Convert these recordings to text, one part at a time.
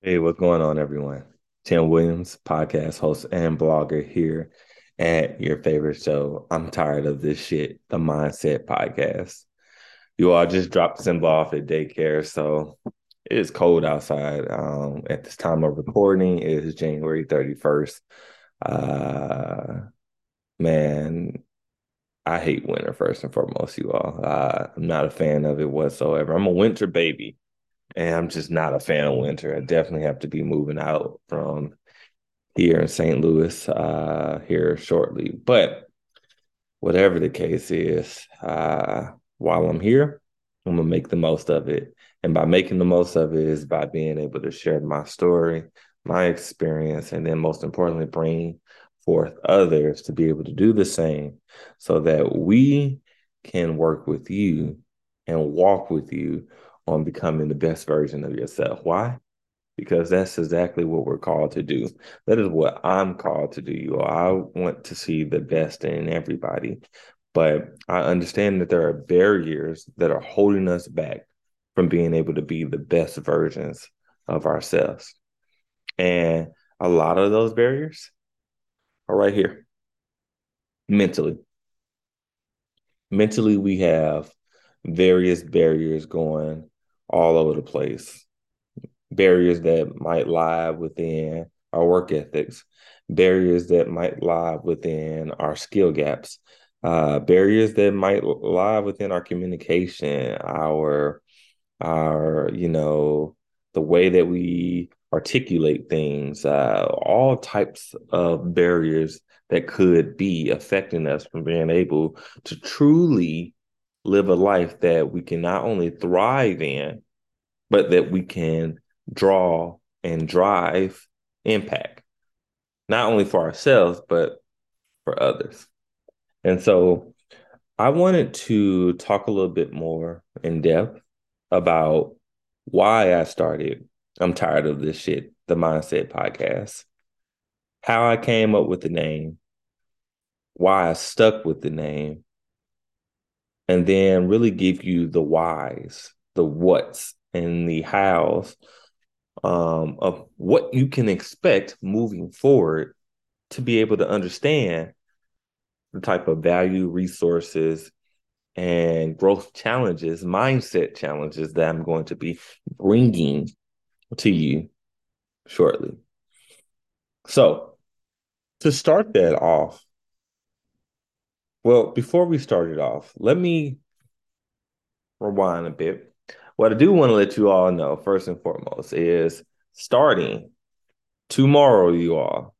Hey, what's going on, everyone? Tim Williams, podcast host and blogger here at your favorite show. I'm tired of this shit, the Mindset Podcast. You all just dropped Simba off at daycare, so it is cold outside. Um, at this time of recording, it is January 31st. Uh, man, I hate winter first and foremost, you all. Uh, I'm not a fan of it whatsoever. I'm a winter baby and I'm just not a fan of winter. I definitely have to be moving out from here in St. Louis uh, here shortly. But whatever the case is, uh, while I'm here, I'm gonna make the most of it. And by making the most of it is by being able to share my story, my experience, and then most importantly, bring forth others to be able to do the same so that we can work with you and walk with you on becoming the best version of yourself. Why? Because that's exactly what we're called to do. That is what I'm called to do. You, I want to see the best in everybody, but I understand that there are barriers that are holding us back from being able to be the best versions of ourselves. And a lot of those barriers are right here mentally. Mentally, we have various barriers going all over the place. Barriers that might lie within our work ethics, barriers that might lie within our skill gaps, uh, barriers that might lie within our communication, our our you know the way that we articulate things, uh, all types of barriers that could be affecting us from being able to truly live a life that we can not only thrive in, but that we can draw and drive impact, not only for ourselves, but for others. And so I wanted to talk a little bit more in depth about why I started. I'm tired of this shit, the Mindset Podcast, how I came up with the name, why I stuck with the name, and then really give you the whys, the what's, and the hows um, of what you can expect moving forward to be able to understand the type of value, resources, and growth challenges, mindset challenges that I'm going to be bringing to you shortly. So, to start that off, well, before we start it off, let me rewind a bit. What I do want to let you all know, first and foremost, is starting tomorrow, you all,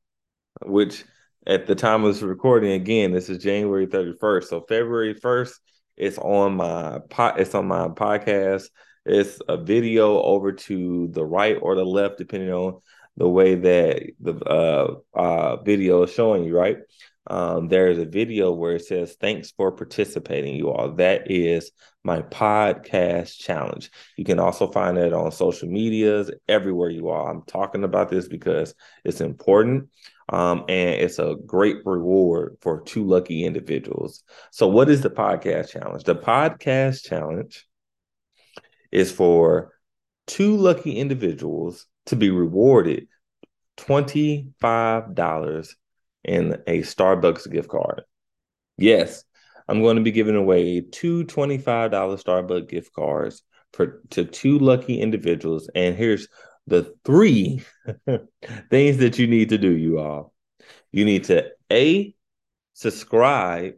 which at the time of this recording, again, this is January 31st. So February 1st, it's on my pot, it's on my podcast. It's a video over to the right or the left, depending on the way that the uh, uh, video is showing you, right? Um, there's a video where it says, Thanks for participating, you all. That is my podcast challenge. You can also find it on social medias, everywhere you are. I'm talking about this because it's important um, and it's a great reward for two lucky individuals. So, what is the podcast challenge? The podcast challenge is for two lucky individuals to be rewarded $25 and a Starbucks gift card. Yes, I'm going to be giving away two $25 Starbucks gift cards for to two lucky individuals. And here's the three things that you need to do, you all. You need to A, subscribe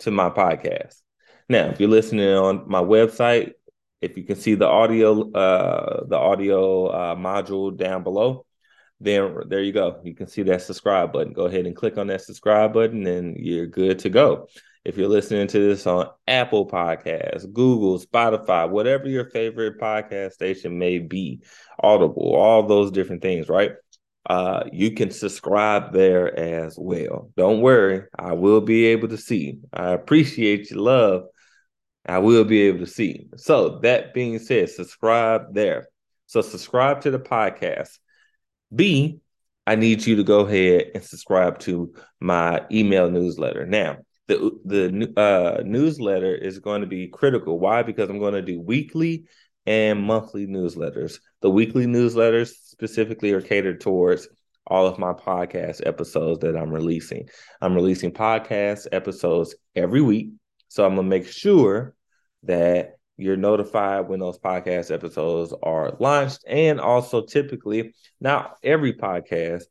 to my podcast. Now, if you're listening on my website, if you can see the audio, uh, the audio uh, module down below, then there you go. You can see that subscribe button. Go ahead and click on that subscribe button, and you're good to go. If you're listening to this on Apple Podcasts, Google, Spotify, whatever your favorite podcast station may be, Audible, all those different things, right? Uh, you can subscribe there as well. Don't worry, I will be able to see. I appreciate your love. I will be able to see. So, that being said, subscribe there. So, subscribe to the podcast B, I need you to go ahead and subscribe to my email newsletter. Now, the the uh, newsletter is going to be critical. Why? Because I'm going to do weekly and monthly newsletters. The weekly newsletters specifically are catered towards all of my podcast episodes that I'm releasing. I'm releasing podcast episodes every week. So I'm going to make sure that you're notified when those podcast episodes are launched. And also, typically, not every podcast,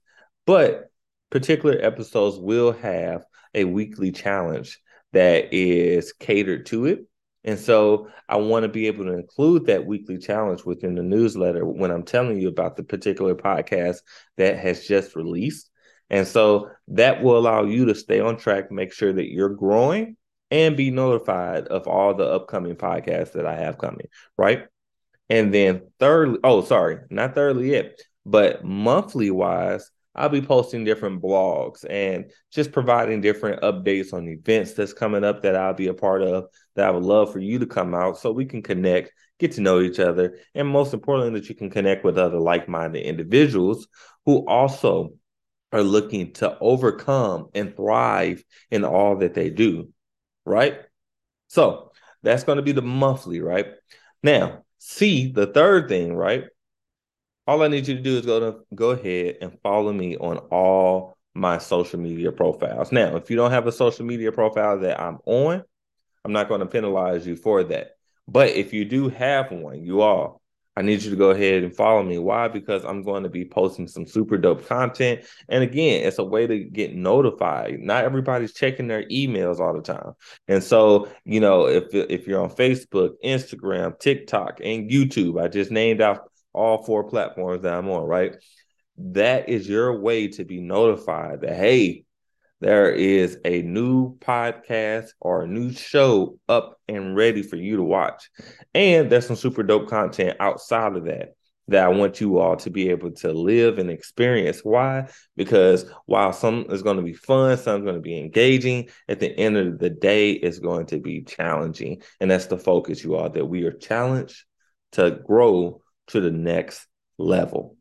but particular episodes will have a weekly challenge that is catered to it. And so I want to be able to include that weekly challenge within the newsletter when I'm telling you about the particular podcast that has just released. And so that will allow you to stay on track, make sure that you're growing and be notified of all the upcoming podcasts that I have coming, right? And then thirdly, oh, sorry, not thirdly yet, but monthly wise, I'll be posting different blogs and just providing different updates on events that's coming up that I'll be a part of that I would love for you to come out so we can connect, get to know each other, and most importantly, that you can connect with other like minded individuals who also are looking to overcome and thrive in all that they do right? So that's going to be the monthly, right? Now, see the third thing, right? All I need you to do is go to go ahead and follow me on all my social media profiles. Now, if you don't have a social media profile that I'm on, I'm not going to penalize you for that. But if you do have one, you all I need you to go ahead and follow me. Why? Because I'm going to be posting some super dope content. And again, it's a way to get notified. Not everybody's checking their emails all the time. And so, you know, if if you're on Facebook, Instagram, TikTok, and YouTube, I just named out all four platforms that I'm on, right? That is your way to be notified that hey, there is a new podcast or a new show up and ready for you to watch. And there's some super dope content outside of that that I want you all to be able to live and experience. Why? Because while some is going to be fun, some is going to be engaging, at the end of the day, it's going to be challenging. And that's the focus, you all, that we are challenged to grow to the next level.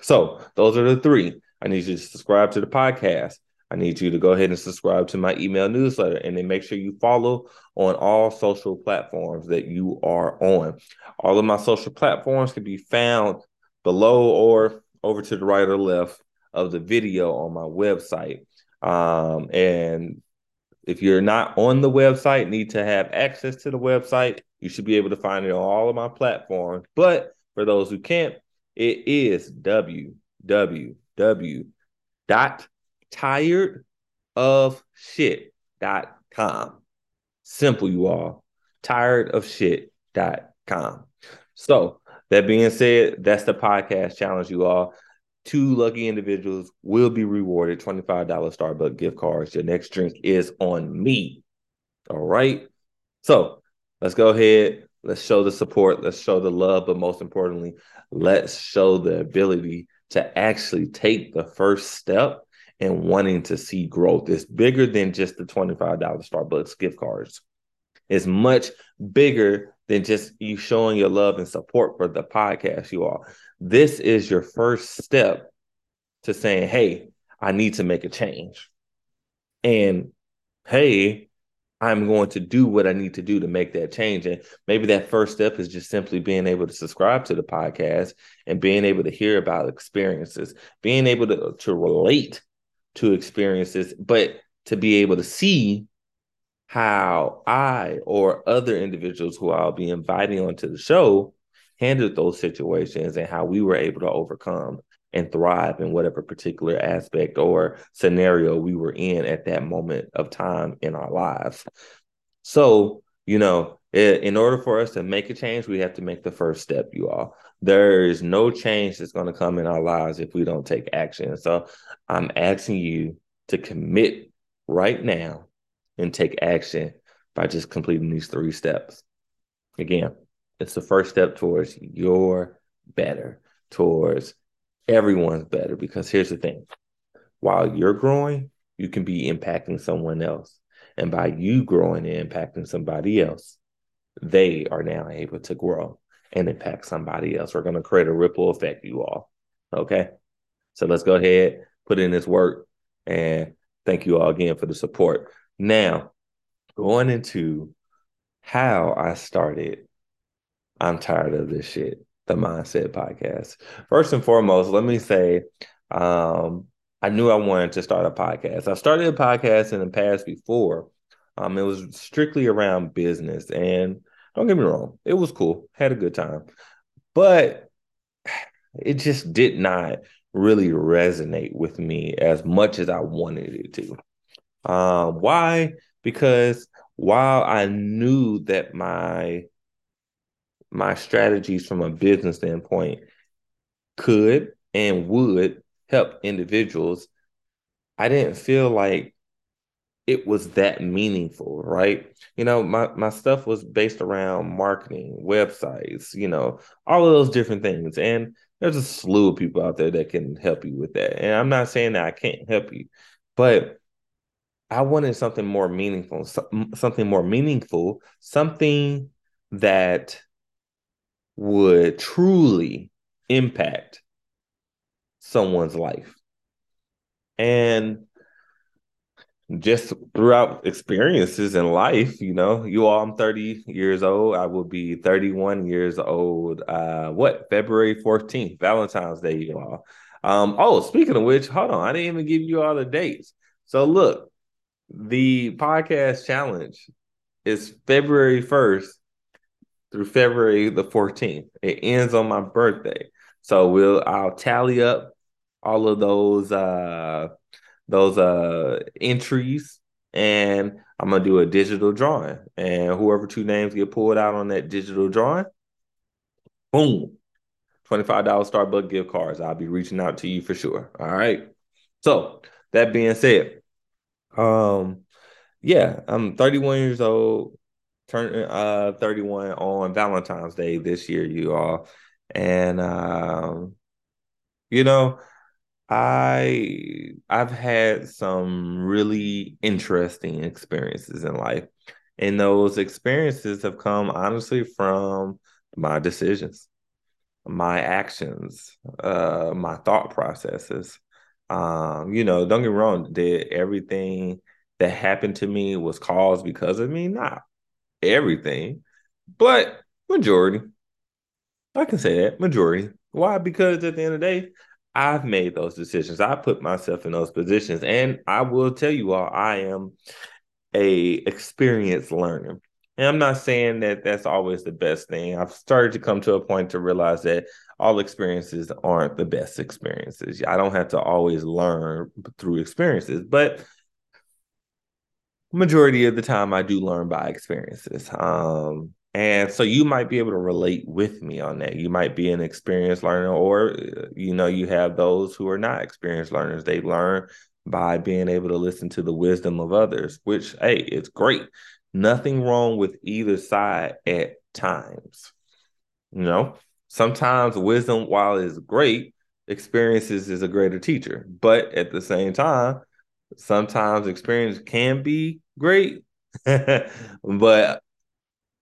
So those are the three. I need you to subscribe to the podcast. I need you to go ahead and subscribe to my email newsletter and then make sure you follow on all social platforms that you are on. All of my social platforms can be found below or over to the right or left of the video on my website. Um, and if you're not on the website, need to have access to the website, you should be able to find it on all of my platforms. But for those who can't, it is www dot tired of shit.com. Simple, you all. Tired of shit.com. So, that being said, that's the podcast challenge, you all. Two lucky individuals will be rewarded $25 Starbucks gift cards. Your next drink is on me. All right. So, let's go ahead. Let's show the support. Let's show the love. But most importantly, let's show the ability to actually take the first step and wanting to see growth. It's bigger than just the $25 Starbucks gift cards. It's much bigger than just you showing your love and support for the podcast, you all. This is your first step to saying, hey, I need to make a change. And hey, I'm going to do what I need to do to make that change. And maybe that first step is just simply being able to subscribe to the podcast and being able to hear about experiences, being able to, to relate to experience this, but to be able to see how I or other individuals who I'll be inviting onto the show handled those situations and how we were able to overcome and thrive in whatever particular aspect or scenario we were in at that moment of time in our lives. So, you know, in order for us to make a change, we have to make the first step, you all. There is no change that's going to come in our lives if we don't take action. So I'm asking you to commit right now and take action by just completing these three steps. Again, it's the first step towards your better, towards everyone's better. Because here's the thing while you're growing, you can be impacting someone else. And by you growing and impacting somebody else, they are now able to grow and impact somebody else. We're going to create a ripple effect, you all. Okay. So let's go ahead, put in this work, and thank you all again for the support. Now, going into how I started I'm tired of this shit. The Mindset Podcast. First and foremost, let me say, um, I knew I wanted to start a podcast. I started a podcast in the past before. Um, it was strictly around business, and don't get me wrong, it was cool. Had a good time, but it just did not really resonate with me as much as I wanted it to. Um, why? Because while I knew that my my strategies from a business standpoint could and would help individuals, I didn't feel like it was that meaningful, right? You know, my my stuff was based around marketing, websites, you know, all of those different things. And there's a slew of people out there that can help you with that. And I'm not saying that I can't help you, but I wanted something more meaningful, something more meaningful, something that would truly impact someone's life. And just throughout experiences in life, you know, you all, I'm 30 years old. I will be 31 years old. Uh, what February 14th, Valentine's Day, you all. Um, oh, speaking of which, hold on, I didn't even give you all the dates. So look, the podcast challenge is February 1st through February the 14th. It ends on my birthday. So we'll I'll tally up all of those uh those uh entries and I'm gonna do a digital drawing. And whoever two names get pulled out on that digital drawing, boom, $25 Starbucks gift cards. I'll be reaching out to you for sure. All right. So that being said, um, yeah, I'm 31 years old, turning uh 31 on Valentine's Day this year, you all. And um, you know, I I've had some really interesting experiences in life. And those experiences have come honestly from my decisions, my actions, uh, my thought processes. Um, you know, don't get wrong, did everything that happened to me was caused because of me? Not everything, but majority. I can say that majority. Why? Because at the end of the day, I've made those decisions. I put myself in those positions, and I will tell you all, I am a experienced learner. And I'm not saying that that's always the best thing. I've started to come to a point to realize that all experiences aren't the best experiences. I don't have to always learn through experiences, but majority of the time I do learn by experiences. Um, and so you might be able to relate with me on that. You might be an experienced learner, or uh, you know, you have those who are not experienced learners. They learn by being able to listen to the wisdom of others, which hey, it's great. Nothing wrong with either side at times. You know, sometimes wisdom, while is great, experiences is a greater teacher. But at the same time, sometimes experience can be great, but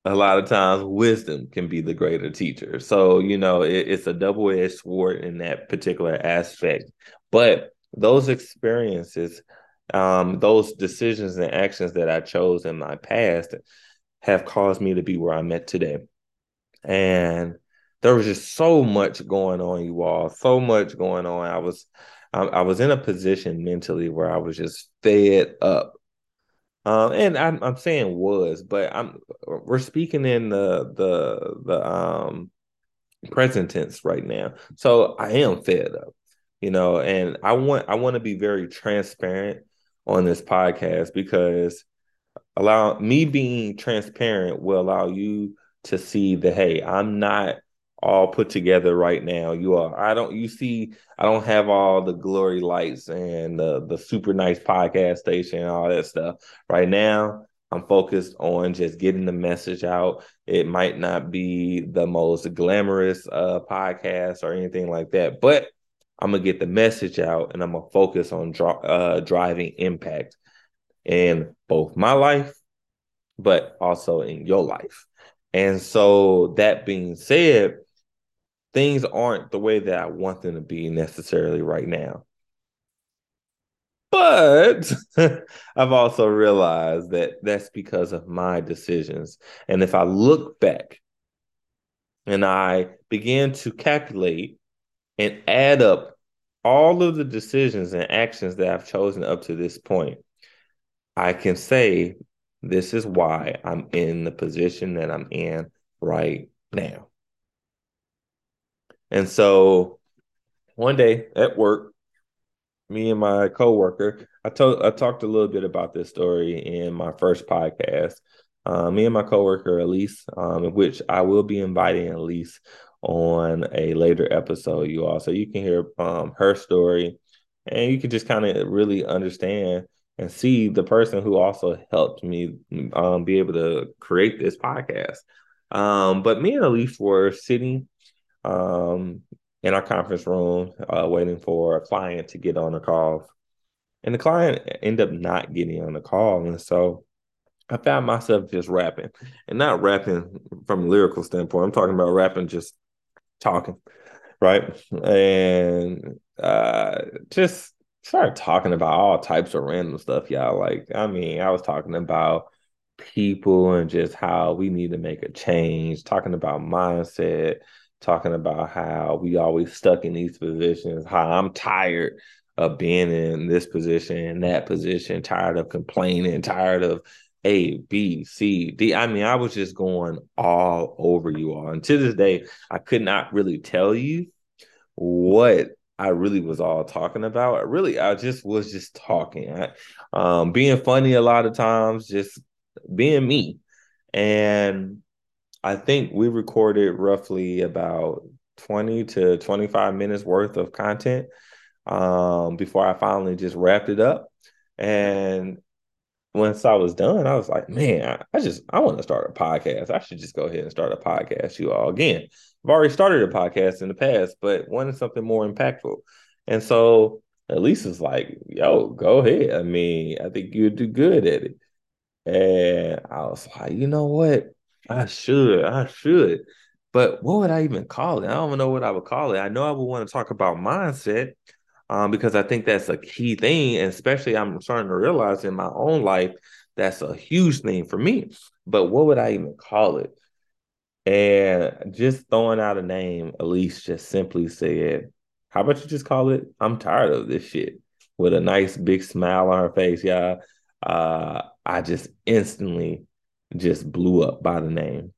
a lot of times wisdom can be the greater teacher. So, you know, it, it's a double edged sword in that particular aspect. But those experiences, um, those decisions and actions that I chose in my past have caused me to be where I'm at today. And there was just so much going on, you all, so much going on. I was I, I was in a position mentally where I was just fed up um, and I'm I'm saying was, but I'm we're speaking in the the the um present tense right now. So I am fed up, you know, and I want I want to be very transparent on this podcast because allow me being transparent will allow you to see that hey, I'm not all put together right now. You are. I don't. You see, I don't have all the glory lights and the the super nice podcast station and all that stuff right now. I'm focused on just getting the message out. It might not be the most glamorous uh, podcast or anything like that, but I'm gonna get the message out and I'm gonna focus on dro- uh, driving impact in both my life, but also in your life. And so, that being said, things aren't the way that I want them to be necessarily right now. But I've also realized that that's because of my decisions. And if I look back and I began to calculate and add up all of the decisions and actions that I've chosen up to this point, I can say this is why I'm in the position that I'm in right now. And so one day at work, me and my coworker, I told I talked a little bit about this story in my first podcast. Uh, me and my coworker Elise, um, which I will be inviting Elise on a later episode, you all, so you can hear um, her story, and you can just kind of really understand and see the person who also helped me um, be able to create this podcast. Um, but me and Elise were sitting um, in our conference room, uh, waiting for a client to get on a call. And the client ended up not getting on the call. And so I found myself just rapping and not rapping from a lyrical standpoint. I'm talking about rapping, just talking, right? And uh, just started talking about all types of random stuff, y'all. Like, I mean, I was talking about people and just how we need to make a change, talking about mindset, talking about how we always stuck in these positions, how I'm tired of being in this position and that position, tired of complaining, tired of A, B, C, D. I mean, I was just going all over you all. And to this day, I could not really tell you what I really was all talking about. really, I just was just talking. I, um, being funny a lot of times, just being me. And I think we recorded roughly about 20 to 25 minutes worth of content um, before I finally just wrapped it up. And once I was done, I was like, man, I, just I want to start a podcast. I should just go ahead and start a podcast, you all. Again, I've already started a podcast in the past, but wanted something more impactful. And so Elise is like, yo, go ahead. I mean, I think you'd do good at it. And I was like, you know what? I should, I should. But what would I even call it? I don't know what I would call it. I know I would want to talk about mindset um, because I think that's a key thing. And especially I'm starting to realize in my own life, that's a huge thing for me. But what would I even call it? And just throwing out a name, Elise just simply said, How about you just call it? I'm tired of this shit with a nice big smile on her face. Yeah. Uh, I just instantly just blew up by the name.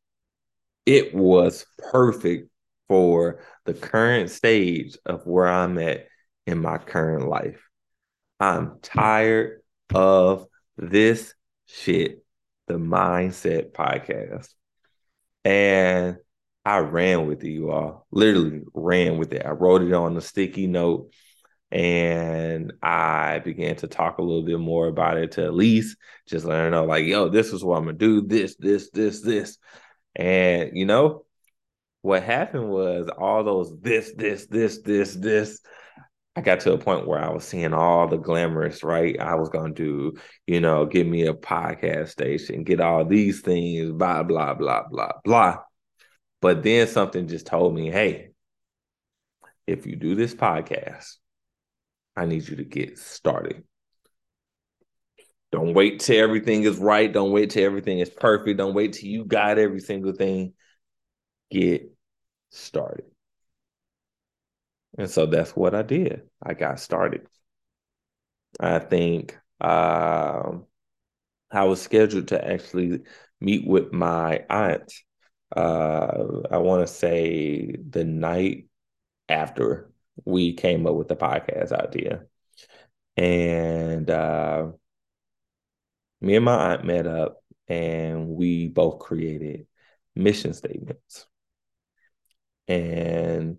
It was perfect for the current stage of where I'm at in my current life. I'm tired of this shit, the Mindset Podcast. And I ran with it, you all. Literally ran with it. I wrote it on a sticky note and I began to talk a little bit more about it to Elise, just let her know, like, yo, this is what I'm gonna do, this, this, this, this. And you know, what happened was all those this, this, this, this, this. I got to a point where I was seeing all the glamorous, right? I was gonna do, you know, give me a podcast station, get all these things, blah, blah, blah, blah, blah. But then something just told me, hey, if you do this podcast, I need you to get started. Don't wait till everything is right. Don't wait till everything is perfect. Don't wait till you got every single thing. Get started. And so that's what I did. I got started. I think um, I was scheduled to actually meet with my aunt. Uh, I want to say the night after we came up with the podcast idea. And uh, me and my aunt met up and we both created mission statements. And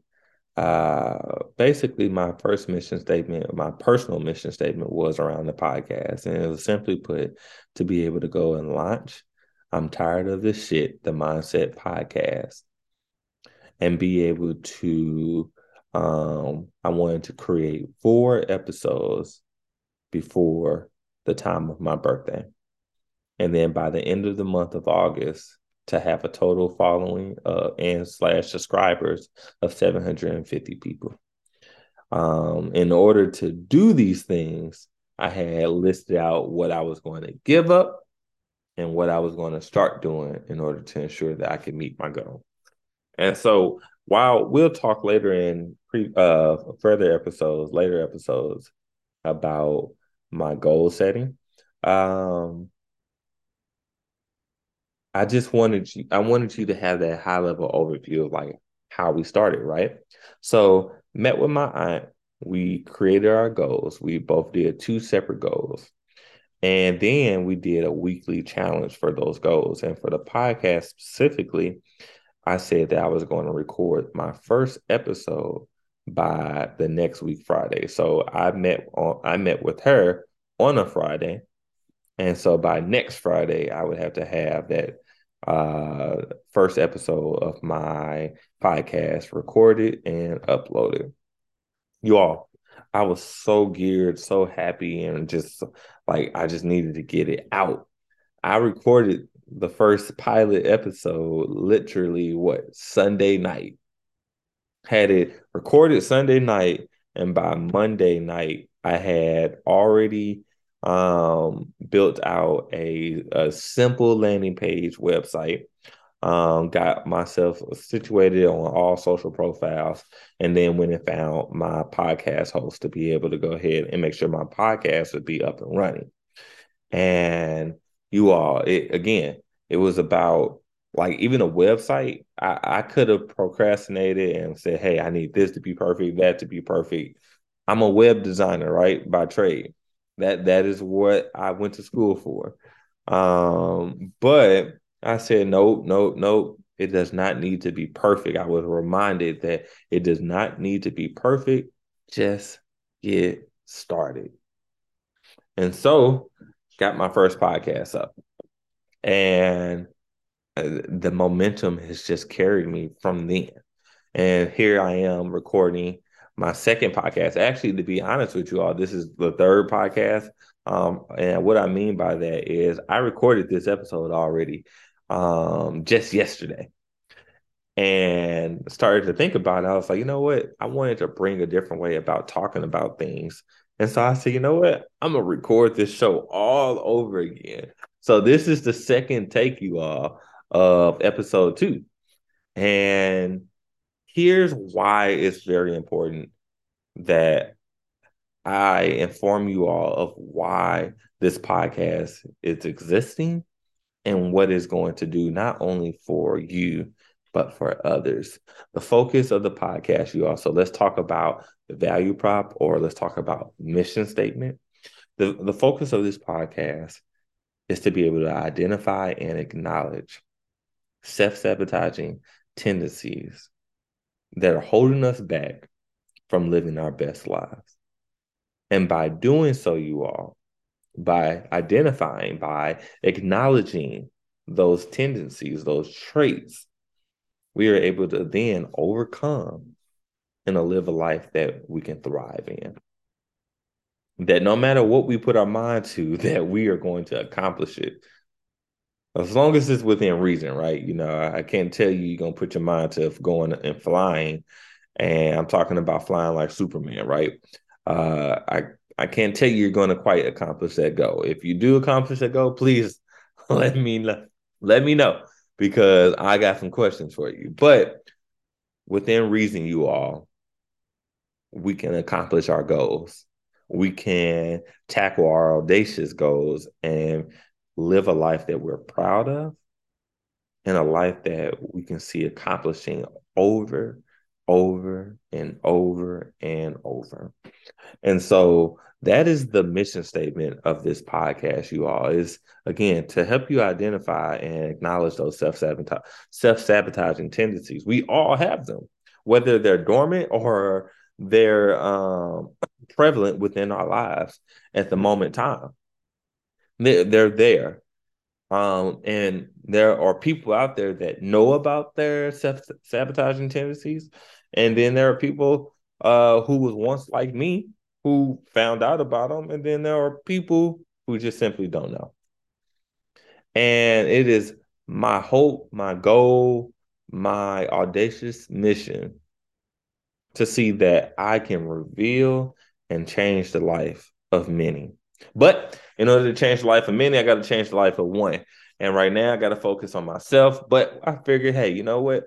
uh, basically, my first mission statement, my personal mission statement was around the podcast. And it was simply put to be able to go and launch. I'm tired of this shit, the Mindset Podcast, and be able to um, I wanted to create four episodes before the time of my birthday. And then by the end of the month of August, to have a total following uh, and slash subscribers of 750 people. Um, in order to do these things, I had listed out what I was going to give up and what I was going to start doing in order to ensure that I could meet my goal. And so while we'll talk later in pre uh further episodes, later episodes about my goal setting. Um I just wanted you I wanted you to have that high level overview of like how we started, right? So met with my aunt, we created our goals. We both did two separate goals. And then we did a weekly challenge for those goals. And for the podcast specifically, I said that I was going to record my first episode by the next week Friday. So I met on I met with her on a Friday. And so by next Friday, I would have to have that uh first episode of my podcast recorded and uploaded. You all, I was so geared, so happy, and just like I just needed to get it out. I recorded the first pilot episode literally what Sunday night. Had it recorded Sunday night, and by Monday night, I had already um, built out a, a simple landing page website um, got myself situated on all social profiles, and then went and found my podcast host to be able to go ahead and make sure my podcast would be up and running. And you all, it again, it was about like even a website. I, I could have procrastinated and said, "Hey, I need this to be perfect, that to be perfect." I'm a web designer, right, by trade. That that is what I went to school for. Um, but I said, nope, nope, nope. It does not need to be perfect. I was reminded that it does not need to be perfect. Just get started. And so got my first podcast up. And uh, the momentum has just carried me from then. And here I am recording my second podcast. Actually, to be honest with you all, this is the third podcast. Um, and what I mean by that is I recorded this episode already um, just yesterday and started to think about it. I was like, you know what? I wanted to bring a different way about talking about things. And so I said, you know what? I'm going to record this show all over again. So this is the second take, you all, of episode two. And here's why it's very important that I inform you all of why this podcast is existing and what it's going to do, not only for you, but for others. The focus of the podcast, you also let's talk about the value prop or let's talk about mission statement. The, the focus of this podcast is to be able to identify and acknowledge self sabotaging tendencies that are holding us back from living our best lives. And by doing so, you all, by identifying, by acknowledging those tendencies, those traits, we are able to then overcome and to live a life that we can thrive in. That no matter what we put our mind to, that we are going to accomplish it. As long as it's within reason, right? You know, I can't tell you you're gonna put your mind to going and flying, and I'm talking about flying like Superman, right? Uh, I I can't tell you you're going to quite accomplish that goal. If you do accomplish that goal, please let me know. Let me know because I got some questions for you. But within reason, you all, we can accomplish our goals. We can tackle our audacious goals and live a life that we're proud of and a life that we can see accomplishing over, over, and over and over. And so that is the mission statement of this podcast, you all, is again to help you identify and acknowledge those self-sabotage, self-sabotaging tendencies. We all have them, whether they're dormant or they're um, prevalent within our lives at the moment time. They're, they're there. Um, and there are people out there that know about their self-sabotaging tendencies. And then there are people uh, who was once like me who found out about them, and then there are people who just simply don't know. And it is my hope, my goal, my audacious mission to see that I can reveal and change the life of many. But in order to change the life of many, I got to change the life of one. And right now, I got to focus on myself. But I figured, hey, you know what?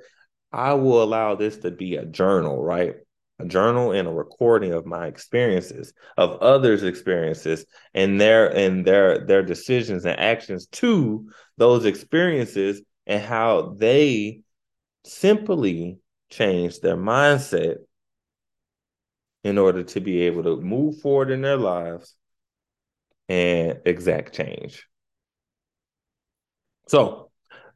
I will allow this to be a journal, right? A journal and a recording of my experiences, of others' experiences, and their and their their decisions and actions to those experiences and how they simply change their mindset in order to be able to move forward in their lives and exact change. So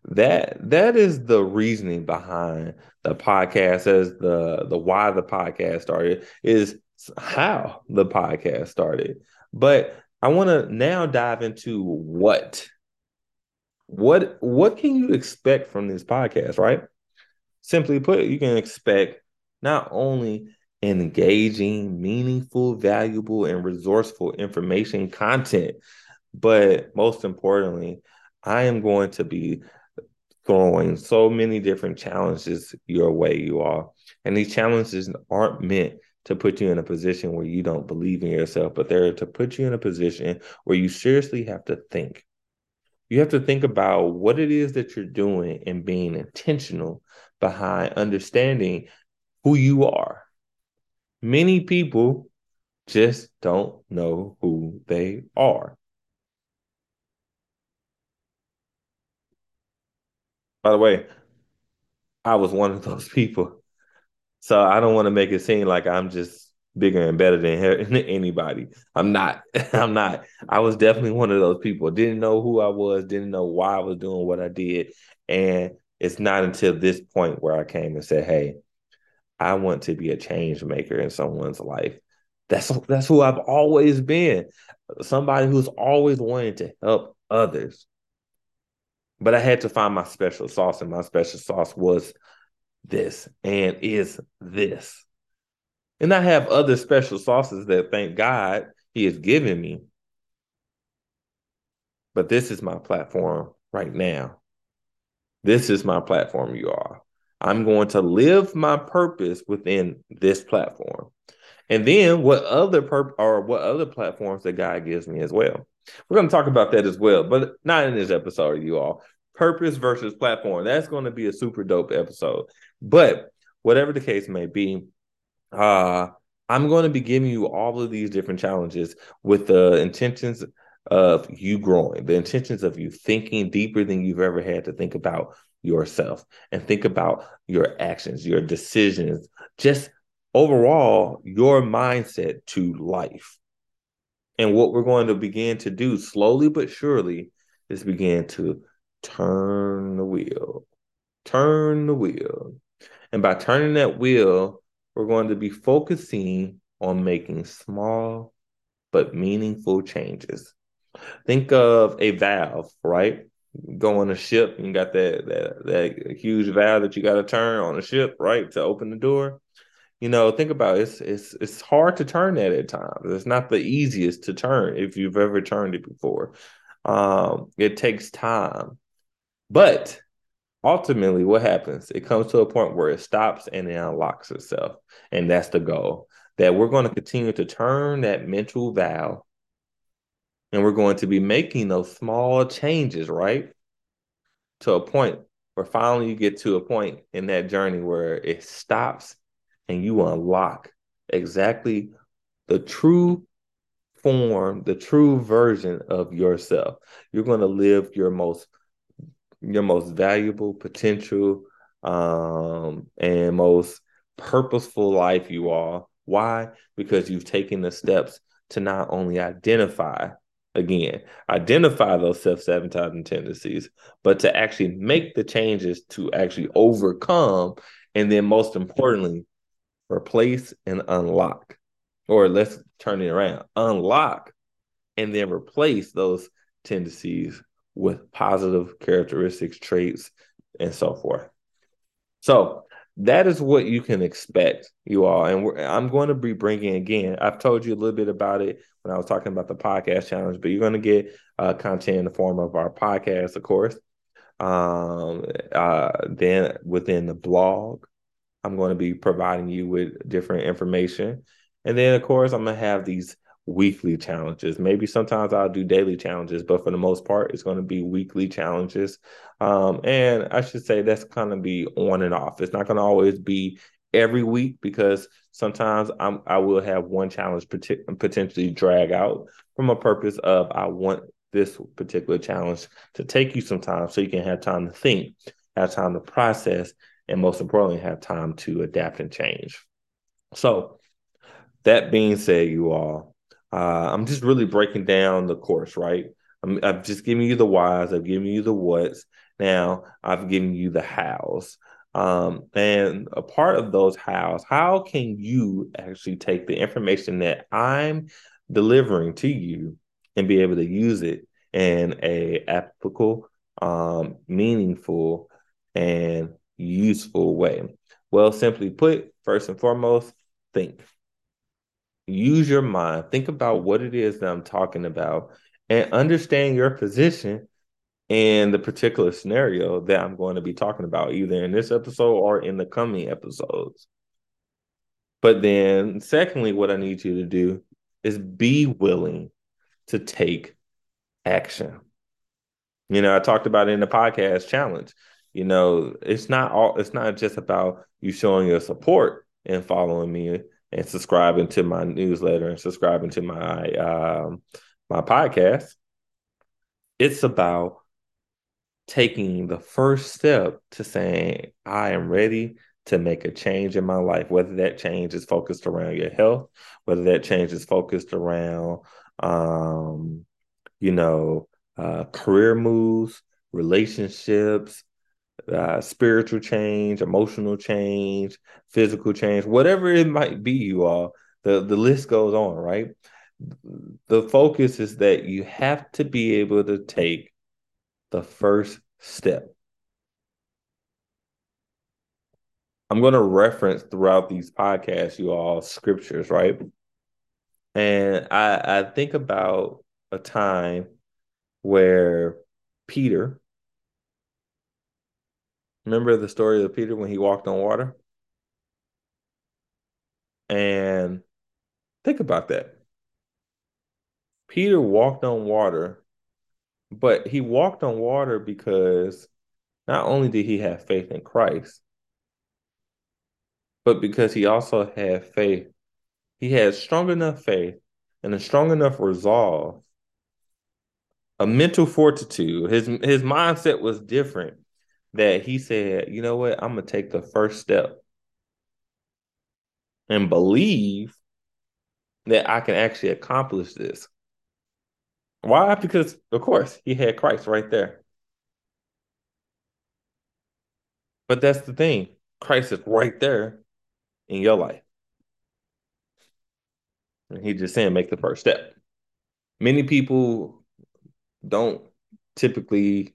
that that is the reasoning behind the podcast as the the why the podcast started is how the podcast started. But I want to now dive into what what what can you expect from this podcast, right? Simply put, you can expect not only engaging, meaningful, valuable, and resourceful information content, but most importantly, I am going to be throwing so many different challenges your way, you all. And these challenges aren't meant to put you in a position where you don't believe in yourself, but they're to put you in a position where you seriously have to think. You have to think about what it is that you're doing and being intentional behind understanding who you are. Many people just don't know who they are. By the way, I was one of those people. So I don't want to make it seem like I'm just bigger and better than anybody. I'm not. I'm not. I was definitely one of those people. Didn't know who I was, didn't know why I was doing what I did. And it's not until this point where I came and said, "Hey, I want to be a change maker in someone's life." That's that's who I've always been. Somebody who's always wanted to help others. But I had to find my special sauce, and my special sauce was this and is this. And I have other special sauces that thank God He has given me. But this is my platform right now. This is my platform, you are. I'm going to live my purpose within this platform. And then what other perp or what other platforms that God gives me as well. We're going to talk about that as well, but not in this episode, you all. Purpose versus platform. That's going to be a super dope episode. But whatever the case may be, uh, I'm going to be giving you all of these different challenges with the intentions of you growing, the intentions of you thinking deeper than you've ever had to think about yourself and think about your actions, your decisions, just overall your mindset to life. And what we're going to begin to do slowly but surely is begin to turn the wheel. Turn the wheel. And by turning that wheel, we're going to be focusing on making small but meaningful changes. Think of a valve, right? Go on a ship, and got that that that huge valve that you got to turn on a ship, right, to open the door. You know, think about it. it's it's it's hard to turn that at times. It's not the easiest to turn if you've ever turned it before. Um, it takes time, but ultimately, what happens? It comes to a point where it stops and it unlocks itself, and that's the goal. That we're going to continue to turn that mental valve and we're going to be making those small changes, right? To a point where finally you get to a point in that journey where it stops and you unlock exactly the true form, the true version of yourself. You're going to live your most your most valuable potential um, and most purposeful life you are. Why? Because you've taken the steps to not only identify again, identify those self sabotaging tendencies, but to actually make the changes to actually overcome. And then, most importantly, replace and unlock. Or let's turn it around unlock and then replace those tendencies with positive characteristics, traits, and so forth. So, that is what you can expect, you all. And I'm going to be bringing again. I've told you a little bit about it when I was talking about the podcast challenge, but you're going to get uh, content in the form of our podcast, of course. Um, uh, then within the blog, I'm going to be providing you with different information. And then, of course, I'm going to have these weekly challenges. Maybe sometimes I'll do daily challenges, but for the most part, it's going to be weekly challenges. Um, and I should say that's kind of be on and off. It's not going to always be every week because sometimes I'm, I will have one challenge potentially drag out from a purpose of I want this particular challenge to take you some time so you can have time to think, have time to process, and most importantly, have time to adapt and change. So, that being said, you all, uh, I'm just really breaking down the course, right? I'm, I've just giving you the whys, I've given you the whats. Now I've given you the hows. Um, and a part of those hows, how can you actually take the information that I'm delivering to you and be able to use it in a applicable, um, meaningful, and useful way? Well, simply put, first and foremost, think. Use your mind. Think about what it is that I'm talking about and understand your position in the particular scenario that I'm going to be talking about, either in this episode or in the coming episodes. But then, secondly, what I need you to do is be willing to take action. You know, I talked about it in the podcast challenge. You know, it's not all it's not just about you showing your support and following me and subscribing to my newsletter and subscribing to my um my podcast. It's about taking the first step to saying, I am ready to make a change in my life, whether that change is focused around your health, whether that change is focused around, um, you know, uh, career moves, relationships, uh, spiritual change, emotional change, physical change, whatever it might be, you all, the, the list goes on, right? The focus is that you have to be able to take the first step. I'm going to reference throughout these podcasts, you all, scriptures, right? And I, I think about a time where Peter, remember the story of Peter when he walked on water? And think about that. Peter walked on water but he walked on water because not only did he have faith in Christ, but because he also had faith. He had strong enough faith and a strong enough resolve, a mental fortitude. His his mindset was different that he said, you know what, I'm gonna take the first step and believe that I can actually accomplish this. Why? Because of course he had Christ right there. But that's the thing. Christ is right there in your life. And he just saying make the first step. Many people don't typically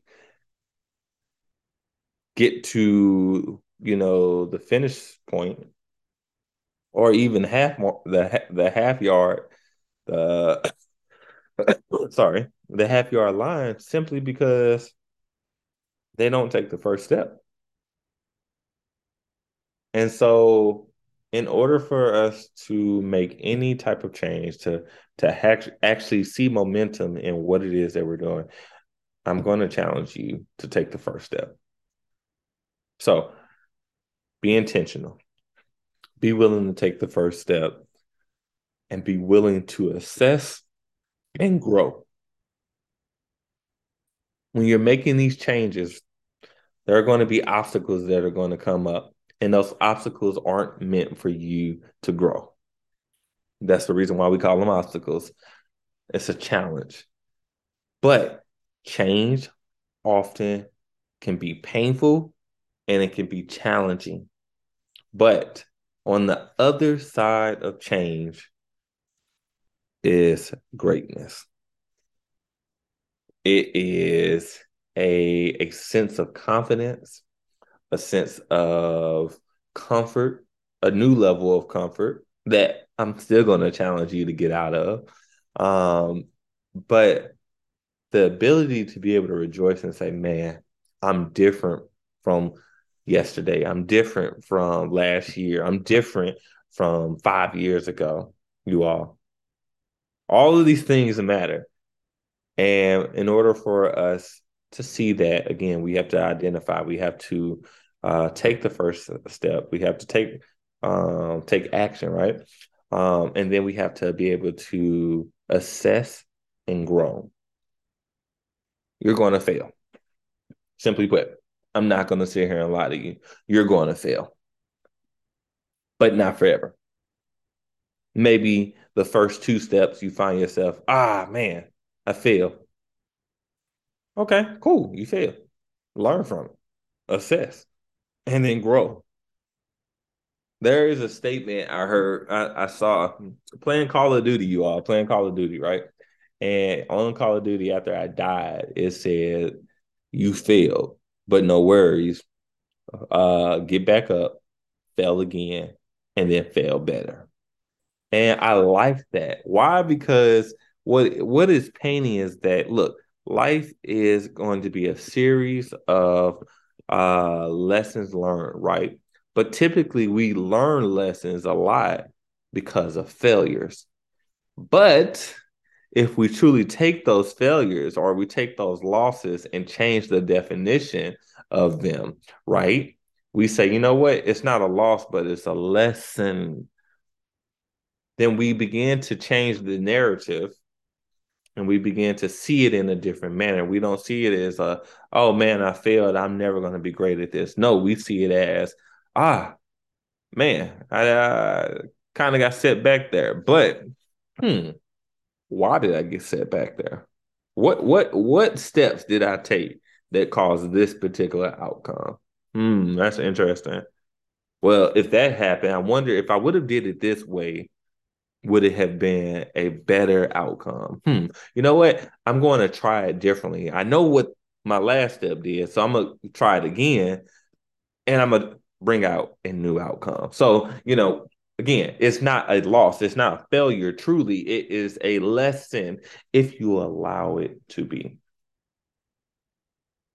get to, you know, the finish point or even half more the the half yard the sorry, the half yard line simply because they don't take the first step. And so, in order for us to make any type of change, to to actually see momentum in what it is that we're doing, I'm going to challenge you to take the first step. So, be intentional. Be willing to take the first step and be willing to assess and grow. When you're making these changes, there are going to be obstacles that are going to come up, and those obstacles aren't meant for you to grow. That's the reason why we call them obstacles. It's a challenge. But change often can be painful and it can be challenging. But on the other side of change is greatness. It is a, a sense of confidence, a sense of comfort, a new level of comfort that I'm still going to challenge you to get out of. Um, but the ability to be able to rejoice and say, man, I'm different from yesterday. I'm different from last year. I'm different from five years ago, you all All of these things matter. And in order for us to see that, again, we have to identify, we have to uh, take the first step, we have to take um, take action, right? Um, and then we have to be able to assess and grow. You're going to fail. Simply put, I'm not going to sit here and lie to you. You're going to fail, but not forever. Maybe the first two steps you find yourself, ah, man, I failed. Okay, cool. You failed. Learn from it, assess, and then grow. There is a statement I heard, I, I saw playing Call of Duty, you all playing Call of Duty, right? And on Call of Duty, after I died, it said, You failed, but no worries. Uh, get back up, fail again, and then fail better. And I like that. Why? Because what what is painting is that look, life is going to be a series of uh lessons learned, right? But typically we learn lessons a lot because of failures. But if we truly take those failures or we take those losses and change the definition of them, right? We say, you know what? It's not a loss, but it's a lesson. Then we begin to change the narrative and we begin to see it in a different manner. We don't see it as a, oh man, I failed. I'm never going to be great at this. No, we see it as, ah, man, I uh, kind of got set back there. But hmm, why did I get set back there? What what what steps did I take that caused this particular outcome? Hmm, that's interesting. Well, if that happened, I wonder if I would have did it this way, would it have been a better outcome? Hmm. You know what? I'm going to try it differently. I know what my last step did, so I'm gonna try it again, and I'm gonna bring out a new outcome. So, you know, again, it's not a loss, it's not a failure. Truly, it is a lesson if you allow it to be.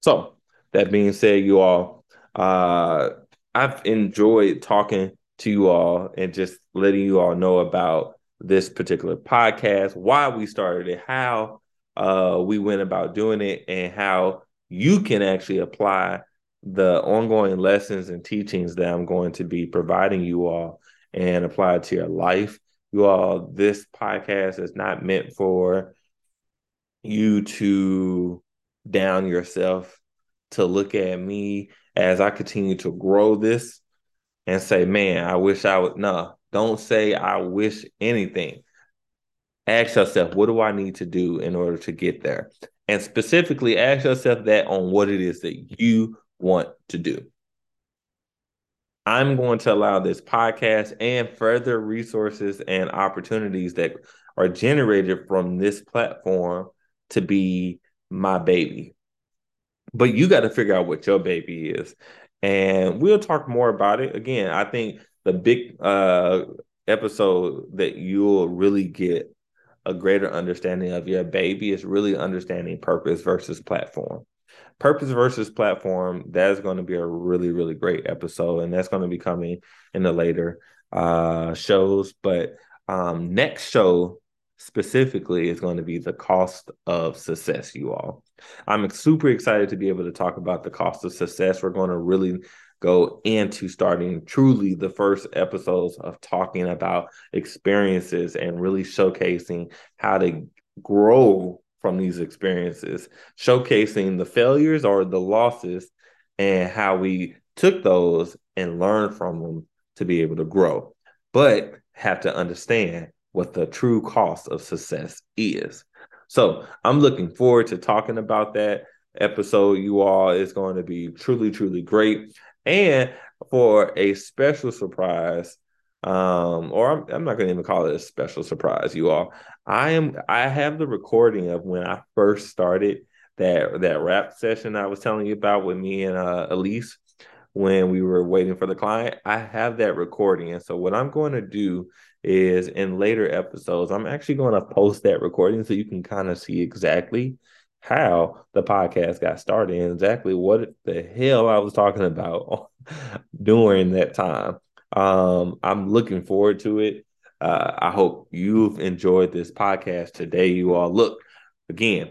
So, that being said, you all, uh, I've enjoyed talking to you all and just letting you all know about this particular podcast, why we started it, how uh, we went about doing it, and how you can actually apply the ongoing lessons and teachings that I'm going to be providing you all and apply it to your life. You all, this podcast is not meant for you to down yourself, to look at me as I continue to grow this and say, man, I wish I would. No, don't say, I wish anything. Ask yourself, what do I need to do in order to get there? And specifically, ask yourself that on what it is that you want to do. I'm going to allow this podcast and further resources and opportunities that are generated from this platform to be my baby. But you got to figure out what your baby is. And we'll talk more about it. Again, I think the big uh, episode that you'll really get a greater understanding of your baby is really understanding purpose versus platform purpose versus platform that is going to be a really really great episode and that's going to be coming in the later uh shows but um next show specifically is going to be the cost of success you all. I'm super excited to be able to talk about the cost of success. We're going to really go into starting truly the first episodes of talking about experiences and really showcasing how to grow from these experiences, showcasing the failures or the losses and how we took those and learned from them to be able to grow, but have to understand what the true cost of success is. So I'm looking forward to talking about that episode. You all is going to be truly, truly great. And for a special surprise, um, or I'm, I'm not going to even call it a special surprise, you all. I am I have the recording of when I first started that that rap session I was telling you about with me and uh, Elise when we were waiting for the client. I have that recording, and so what I'm going to do is in later episodes, I'm actually going to post that recording so you can kind of see exactly how the podcast got started and exactly what the hell I was talking about during that time. Um, I'm looking forward to it. Uh, I hope you've enjoyed this podcast today. You all look again,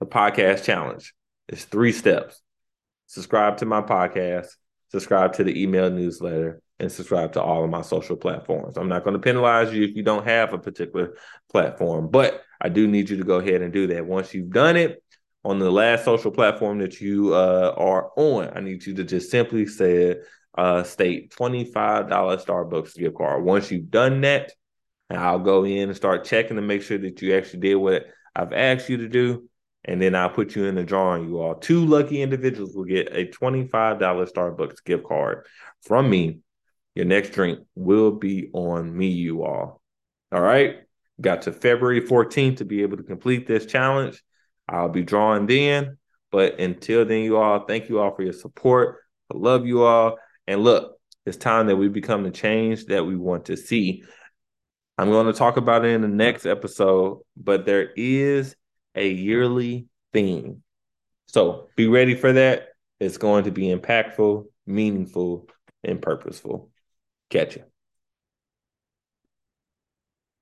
the podcast challenge is three steps. Subscribe to my podcast, subscribe to the email newsletter, and subscribe to all of my social platforms. I'm not going to penalize you if you don't have a particular platform, but I do need you to go ahead and do that. Once you've done it on the last social platform that you uh, are on, I need you to just simply say, uh, state $25 Starbucks gift card. Once you've done that, I'll go in and start checking to make sure that you actually did what I've asked you to do. And then I'll put you in the drawing. You all, two lucky individuals will get a $25 Starbucks gift card from me your next drink will be on me, you all. All right. Got to February 14th to be able to complete this challenge. I'll be drawing then. But until then, you all, thank you all for your support. I love you all. And look, it's time that we become the change that we want to see. I'm going to talk about it in the next episode, but there is a yearly theme. So be ready for that. It's going to be impactful, meaningful, and purposeful. Catch you.